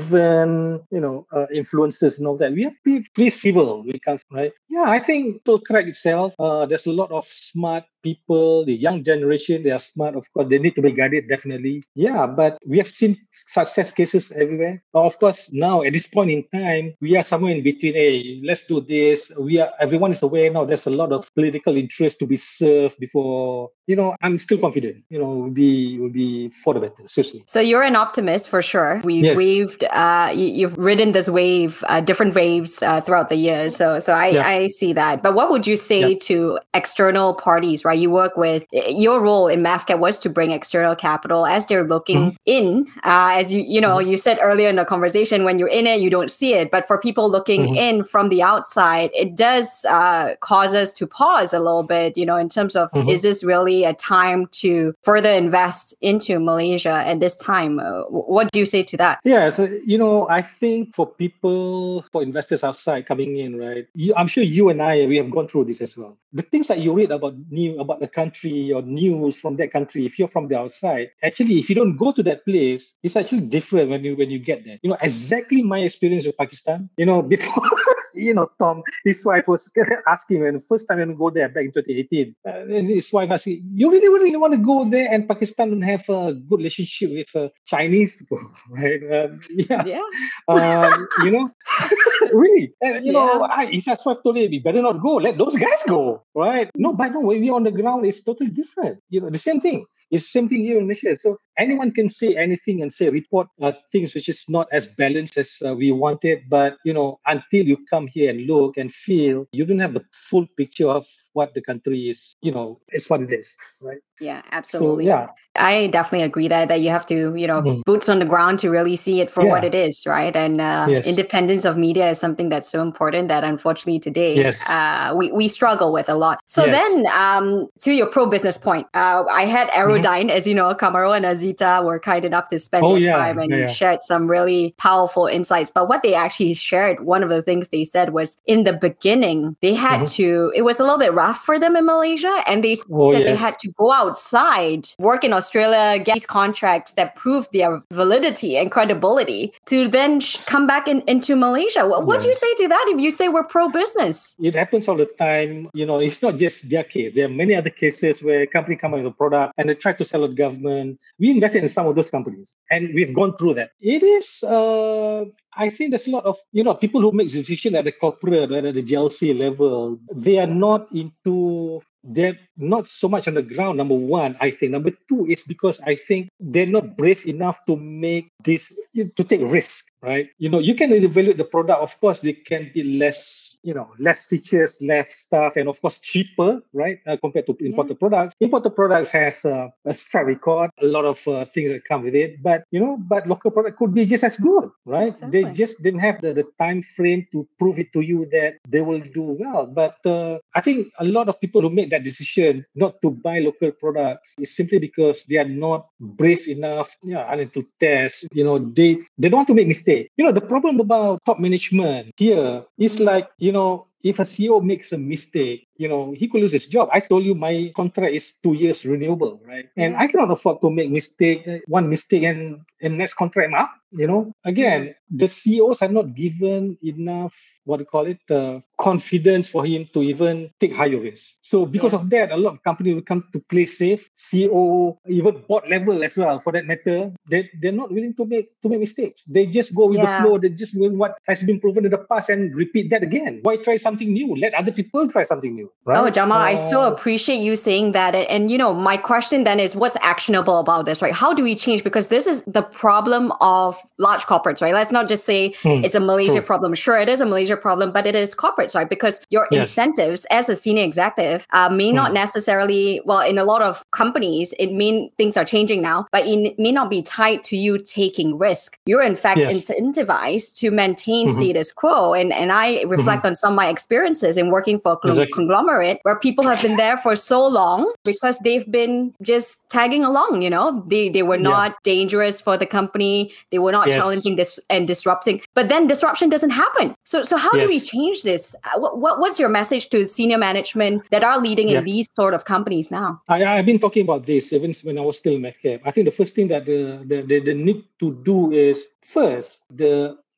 driven, you know, uh, influences and all that. We are pretty, pretty civil when it comes, right? Yeah, I think will correct itself. Uh, there's a lot of smart people, the young generation, they are smart. Of course, they need to be guided, definitely. Yeah, but we have seen success cases everywhere. Of course, now at this point in time, we are somewhere in between. Hey, let's do this. We are everyone is aware now. There's a lot of political interest to be served before. You know, I'm still confident. You know, will be will be for the better. Seriously. So you're an optimist for sure. We've Yes. waved, uh, you, you've ridden this wave, uh, different waves uh, throughout the years. So, so I, Yeah. I see that. But what would you say Yeah. to external parties, right? You work with your role in MAVCAP was to bring external capital as they're looking Mm-hmm. in. Uh, as you, you know, you said earlier in the conversation, when you're in it, you don't see it. But for people looking Mhm. in from the outside, it does uh, cause us to pause a little bit. You know, in terms of Mhm. is this really a time to further invest into Malaysia at this time? Uh, what do you say to that? Yeah, so you know, I think for people, for investors outside coming in, right? You, I'm sure you and I, we have gone through this as well. The things that you read about new about the country or news from that country, if you're from the outside, actually, if you don't go to that place, it's actually different when you when you get there. You know, exactly my experience with Pakistan. You know, before. You know, Tom, his wife was asking when the first time when go there back in 2018. Uh, and his wife asking, "You really, really want to go there?" And Pakistan don't have a good relationship with uh, Chinese people, right? Um, yeah, Yeah. um, you know, really. And you know, Yeah. I, his wife told him, "We better not go. Let those guys go." Right? No, but no, when we're on the ground, it's totally different. You know, the same thing. It's same thing here in Malaysia. So anyone can say anything and say report uh, things which is not as balanced as uh, we wanted. But you know, until you come here and look and feel, you don't have the full picture of what the country is. You know, is what it is, right? Yeah, So absolutely. yeah, I definitely agree that that you have to, you know, Mm. boots on the ground to really see it for what it is, right? And uh, Yes. independence of media is something that's so important that unfortunately today Yes. uh, we, we struggle with a lot. So Yes. then um, to your pro business point, uh, I had Aerodyne, as you know, Kamarul and Azita were kind enough to spend Mm-hmm. Oh, their yeah, time and yeah, yeah. shared some really powerful insights. But what they actually shared, one of the things they said was in the beginning, they had Mhm. to, it was a little bit rough for them in Malaysia, and they Oh, that they had to go outside, work in Australia, get these contracts that prove their validity and credibility to then sh- come back in, into Malaysia. What, what do you say to that if you say we're pro business? it happens all the time. You know, it's not just their case. There are many other cases where a company come out with a product and they try to sell it to government. We invested in some of those companies and we've gone through that. It is, uh, I think there's a lot of, you know, people who make decisions at the corporate or at the GLC level, they are not into they're not so much on the ground number one i think. Number two is because i think they're not brave enough to make this to take risk right? You know you can evaluate the product of course they can be less you know less features less stuff and of course cheaper right uh, compared to imported products. Imported products has uh, a track record a lot of uh, things that come with it but you know but local product could be just as good right? They just didn't have the, the time frame to prove it to you that they will do well. But uh, i think a lot of people who make that decision not to buy local products is simply because they are not brave enough yeah I mean, to test you know they they don't want to make mistake. You know the problem about top management here is like you know if a CEO makes a mistake, you know, he could lose his job. I told you my contract is two years renewable, right? And. I cannot afford to make mistake, uh, one mistake and, and next contract I'm up, you know. Again, the CEOs are not given enough, what do you call it, uh, confidence for him to even take higher risks. So because Yeah. of that, a lot of companies will come to play safe. CEO, even board level as well, for that matter, they, they're not willing to make to make mistakes. They just go with Yeah. the flow. They just doing what has been proven in the past and repeat that again. Why try something new? Let other people try something new. Right? Oh, Jamal, I so Uh, appreciate you saying that. And, and, you know, my question then is what's actionable about this, right? How do we change? Because this is the problem of large corporates, right? Let's not just say Mm, it's a Malaysia true. problem. Sure, it is a Malaysia problem, but it is corporates, right? Because your Yes. incentives as a senior executive uh, may not Mm. necessarily, well, in a lot of companies, it mean things are changing now, but it may not be tied to you taking risk. You're in fact Yes. incentivized to maintain Mhm. status quo. And and I reflect on some of my experiences in working for a Exactly. conglomerate where people have been there for so long because they've been just tagging along, you know. They they were Yeah. not dangerous for the company. They were not Yes. challenging this and disrupting. But then disruption doesn't happen. So so how do we change this? Uh, What, what what's your message to senior management that are leading Yeah. in these sort of companies now? I, I've been talking about this even when I was still in MAVCAP. I think the first thing that the, the, the, the need to do is first the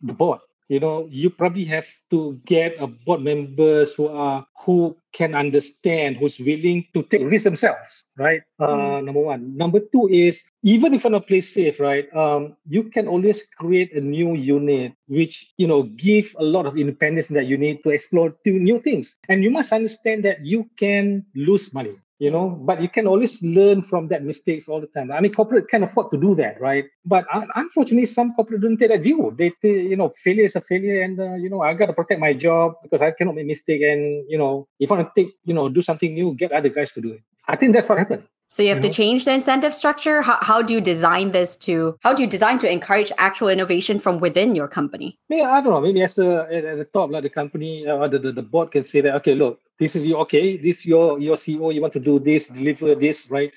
the board. You know, you probably have to get a board members who are who can understand, who's willing to take risks themselves, right? Uh, number one. Number two is even if you want to play safe, right? Um, you can always create a new unit which you know give a lot of independence that you need to explore new things. And you must understand that you can lose money you know but you can always learn from that mistakes all the time i mean corporate can afford to do that right but unfortunately some corporate don't take that view they, they you know failure is a failure and uh, you know i got to protect my job because i cannot make mistake and you know if i want to take you know do something new get other guys to do it i think that's what happened So you have You to know? change the incentive structure. How, how do you design this to how do you design to encourage actual innovation from within your company? Maybe I don't know. Maybe as a at, the top, like the company uh, or the, the, the board can say that okay, look, this is your okay, this your your CEO. You want to do this, deliver this, right?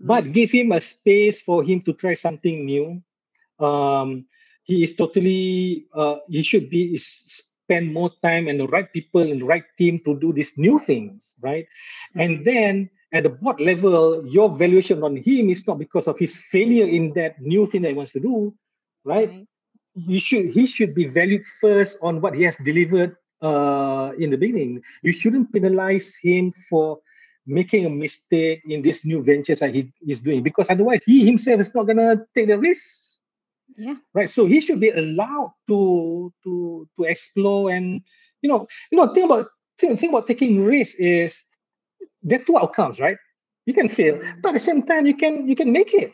But give him a space for him to try something new. Um, he is totally. Uh, he should be spend more time and the right people and the right team to do these new things, right? And then at the board level, your valuation on him is not because of his failure in that new thing that he wants to do, right? you should he should be valued first on what he has delivered uh, in the beginning. You shouldn't penalize him for making a mistake in these new ventures that he is doing because otherwise he himself is not gonna take the risk. Yeah. Right. So he should be allowed to to to explore and you know you know think about think, think about taking risk is there are two outcomes, right? You can fail, but at the same time you can you can make it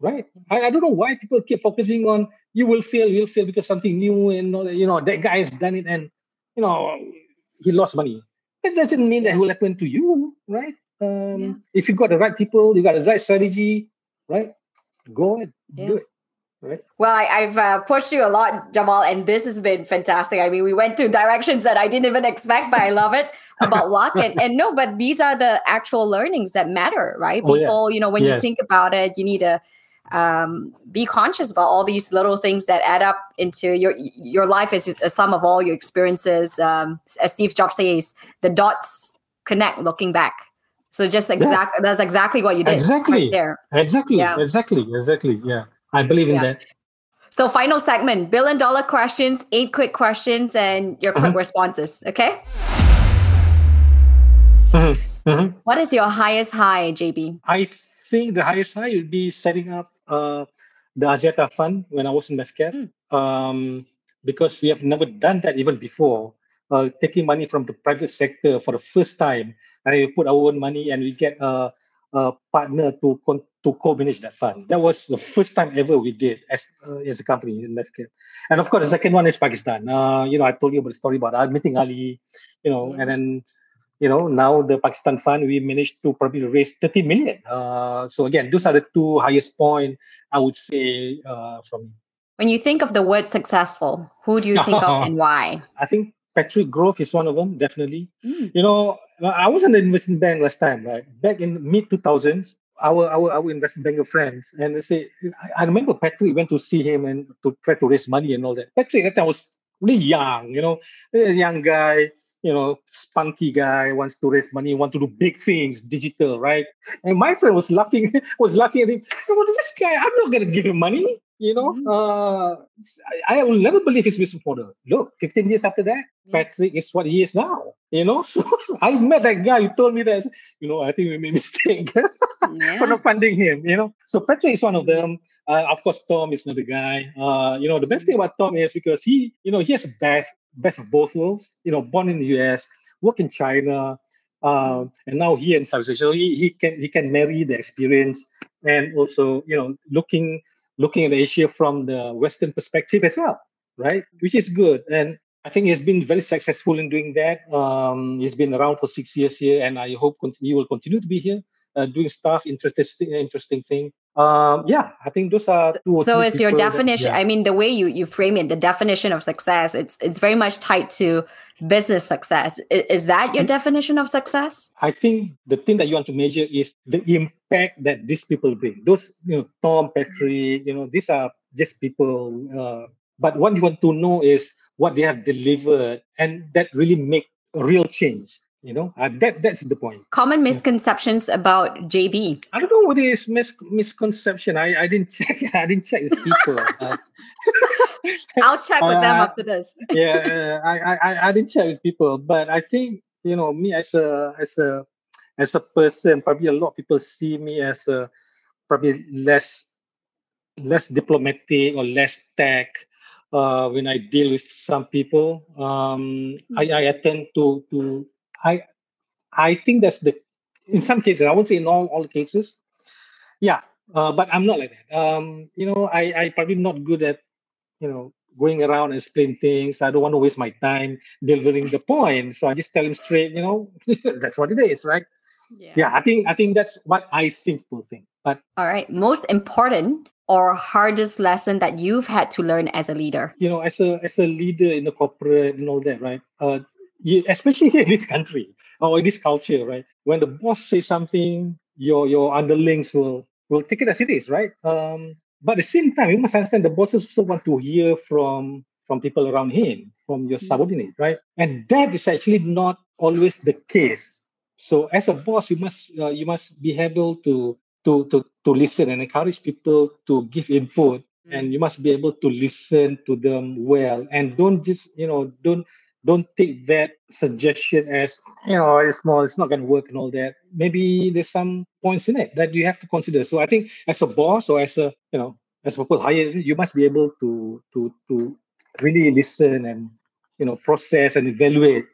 right? I, I don't know why people keep focusing on you will fail, you'll fail because something new and all that, you know that guy has done it and you know he lost money. It doesn't mean that it will happen to you, right? Um, Yeah. If you got the right people, you got the right strategy, right? Go ahead, Yeah. do it. Right? Well, I, I've uh, pushed you a lot, Jamal, and this has been fantastic. I mean, we went to directions that I didn't even expect, but I love it about luck. And, and no, but these are the actual learnings that matter, right? Oh, yeah. People, you know, when you think about it, you need to um, be conscious about all these little things that add up into your your life is a sum of all your experiences. Um, as Steve Jobs says, the dots connect looking back. So just exact that's exactly what you did Exactly. right there. Exactly. Yeah. Exactly. Exactly. Yeah. I believe in Yeah. that. So final segment, billion dollar questions, eight quick questions, and your quick Mhm. responses. Okay. Mhm, mhm. What is your highest high, JB? I think the highest high would be setting up uh, the Axiata Fund when I was in MAVCAP, Mm. um, because we have never done that even before. Uh, taking money from the private sector for the first time, and we put our own money and we get a, a partner to con- to co-manage that fund. That was the first time ever we did as uh, as a company in MAVCAP. And of course, the second one is Pakistan. Uh, you know, I told you about the story about meeting Ali, you know, Yeah. and then you know now the pakistan fund we managed to probably raise 30 million. Uh, so again those are the two highest point i would say uh, from When you think of the word successful, who do you think of and why? i think patrick grove is one of them definitely. Mm. you know i was in the investment bank last time right? Back in mid 2000s our, our our investment banker friends and they say I, I remember patrick went to see him and to try to raise money and all that. Patrick that time was really young you know a young guy you know, spunky guy wants to raise money, want to do big things, digital, right? And my friend was laughing, was laughing at him. What is this guy? I'm not gonna give him money. You know, Mhm. uh, I, I will never believe his business model. Look, 15 years after that, Yeah. Patrick is what he is now. You know, so I met that guy. He told me that. You know, I think we made a mistake for not funding him. You know, so Patrick is one of them. Uh, of course, Tom is another guy. Uh, you know, the best thing about Tom is because he, you know, he has a best, best of both worlds. You know, born in the US, work in China, um, and now here in Southeast Asia. He, he can he can marry the experience and also, you know, looking looking at Asia from the Western perspective as well, right? Which is good. And I think he's been very successful in doing that. Um, he's been around for six years here, and I hope he will continue to be here, uh, doing stuff, interesting, interesting thing. Um, yeah, I think those are two. So, is your definition? That, yeah. I mean, the way you you frame it, the definition of success, it's it's very much tied to business success. Is, is that your definition of success? I think the thing that you want to measure is the impact that these people bring. Those, you know, Tom, Petri, you know, these are just people. Uh, but what you want to know is what they have delivered, and that really make a real change you know uh, that that's the point. Common misconceptions about jb i don't know what is mis- misconception. I i didn't check. I didn't check with people uh, i'll check with uh, them after this. yeah I, I i didn't check with people but i think you know me as a as a as a person probably a lot of people see me as a probably less less diplomatic or less tech uh, when I deal with some people. Um, I, I tend to to I I think that's the in some cases I won't say in all all cases. Yeah, uh, but I'm not like that. Um, you know, I I probably not good at you know going around and explain things. I don't want to waste my time delivering the point, so I just tell him straight. You know, that's what it is, right? Yeah. yeah, I think I think that's what I think people think. But all right, most important or hardest lesson that you've had to learn as a leader? You know, as a as a leader in the corporate and all that, right? Uh, you, especially here in this country or in this culture, right? When the boss says something, your your underlings will will take it as it is, right? Um, but at the same time, you must understand the bosses also want to hear from from people around him, from your mm. subordinate, right? And that is actually not always the case. So as a boss, you must uh, you must be able to to to to listen and encourage people to give input, mm. and you must be able to listen to them well, and don't just you know don't don't take that suggestion as you know it's small it's not going to work and all that. Maybe there's some points in it that you have to consider. So i think as a boss or as a you know as a people higher you must be able to to to really listen and you know process and evaluate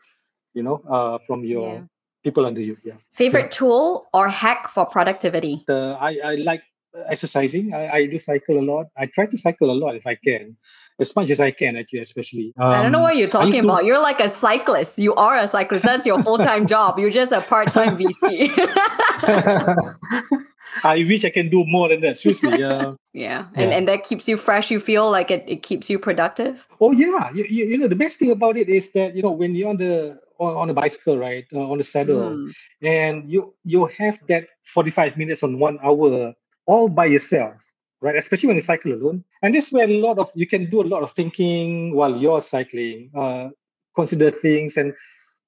you know uh, from your yeah. people under you. Yeah. Favorite yeah. tool or hack for productivity? Uh, i i like exercising I, I do cycle a lot i try to cycle a lot if i can as much as I can, actually, especially. Um, I don't know what you're um, talking about. To... You're like a cyclist. You are a cyclist. That's your full time job. You're just a part time VC. I wish I can do more than that. Seriously. Uh, yeah. And, yeah. and that keeps you fresh. You feel like it, it keeps you productive? Oh, yeah. You, you, you know, the best thing about it is that, you know, when you're on the on, on a bicycle, right, uh, on the saddle, mm. and you you have that 45 minutes on one hour all by yourself right? Especially when you cycle alone. And this where a lot of you can do a lot of thinking while you're cycling, uh, consider things, and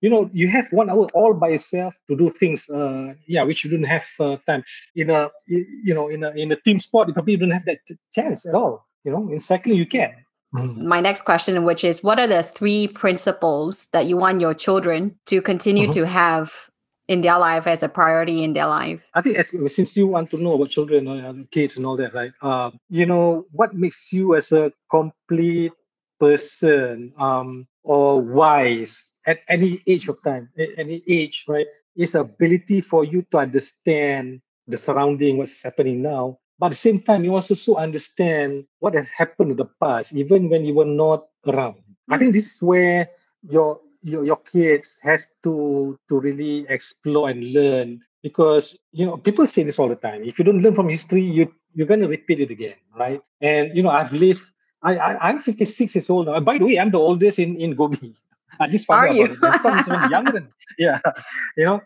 you know you have one hour all by yourself to do things. Uh, yeah, which you don't have uh, time in a you know in a in a team sport. You probably don't have that chance at all. You know, in cycling you can. Mm-hmm. My next question, which is, what are the three principles that you want your children to continue mm-hmm. to have in their life as a priority in their life? I think as, since you want to know about children and kids and all that, right? Uh, you know, what makes you as a complete person um, or wise at any age of time, at any age, right? Is ability for you to understand the surrounding, what's happening now. But at the same time, you also so understand what has happened in the past, even when you were not around. Mm-hmm. I think this is where your your, your kids has to to really explore and learn because you know people say this all the time if you don't learn from history you you're going to repeat it again right and you know i've lived I, I i'm 56 years old now by the way i'm the oldest in in gobi I just found Are out you? about it. younger than yeah, you know.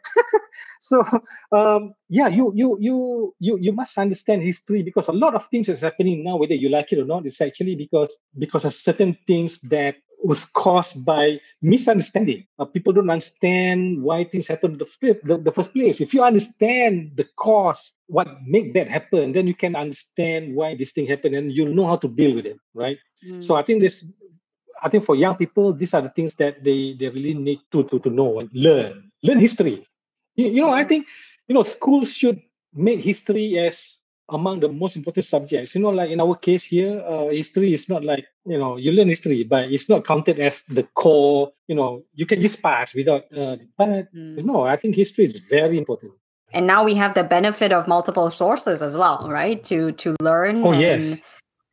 so um, yeah, you you you you you must understand history because a lot of things is happening now, whether you like it or not. It's actually because because of certain things that was caused by misunderstanding. Uh, people don't understand why things happen in the, the, the, first place. If you understand the cause, what make that happen, then you can understand why this thing happened and you'll know how to deal with it, right? Mm. So I think this, I think for young people, these are the things that they, they really need to, to, to know and learn. Learn history. You, you know, I think, you know, schools should make history as among the most important subjects. You know, like in our case here, uh, history is not like, you know, you learn history, but it's not counted as the core, you know, you can just pass without, uh, but mm. no, I think history is very important. And now we have the benefit of multiple sources as well, right? To to learn oh, and, yes.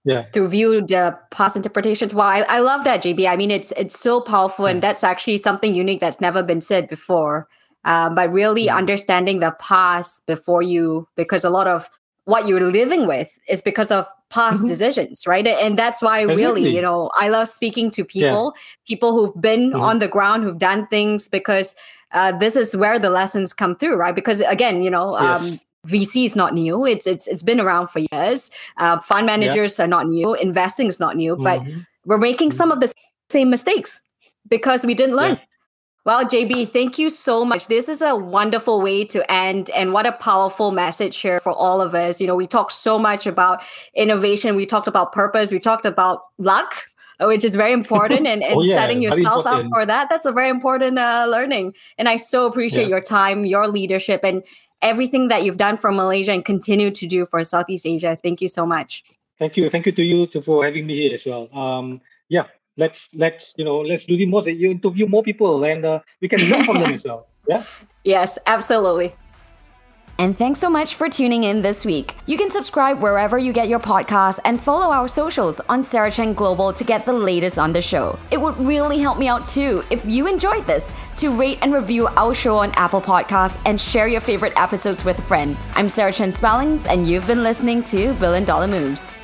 yeah. to view the past interpretations. Wow, I, I love that, JB. I mean, it's it's so powerful, and that's actually something unique that's never been said before. Um, but really Mm. understanding the past before you, because a lot of what you're living with is because of past Mhm. decisions, right? And that's why, really, you know, I love speaking to people, people who've been Mhm. on the ground, who've done things, because uh, this is where the lessons come through, right? Because again, you know, um, VC is not new. It's it's it's been around for years. Uh, fund managers are not new. Investing is not new, but Mhm. we're making some of the same mistakes because we didn't learn. Yeah. Well, JB, thank you so much. This is a wonderful way to end, and what a powerful message here for all of us. You know, we talked so much about innovation, we talked about purpose, we talked about luck, which is very important, and, and Oh, yeah, setting yourself up for that. That's a very important uh, learning. And I so appreciate Yeah. your time, your leadership, and everything that you've done for Malaysia and continue to do for Southeast Asia. Thank you so much. Thank you. Thank you to you to, for having me here as well. Um, yeah, let's let's you know let's do the most. You interview more people, and uh, we can learn from them as well. Yeah. Yes, absolutely. And thanks so much for tuning in this week. You can subscribe wherever you get your podcasts and follow our socials on Sarah Chen Global to get the latest on the show. It would really help me out too if you enjoyed this to rate and review our show on Apple Podcasts and share your favorite episodes with a friend. I'm Sarah Chen Spellings, and you've been listening to Billion Dollar Moves.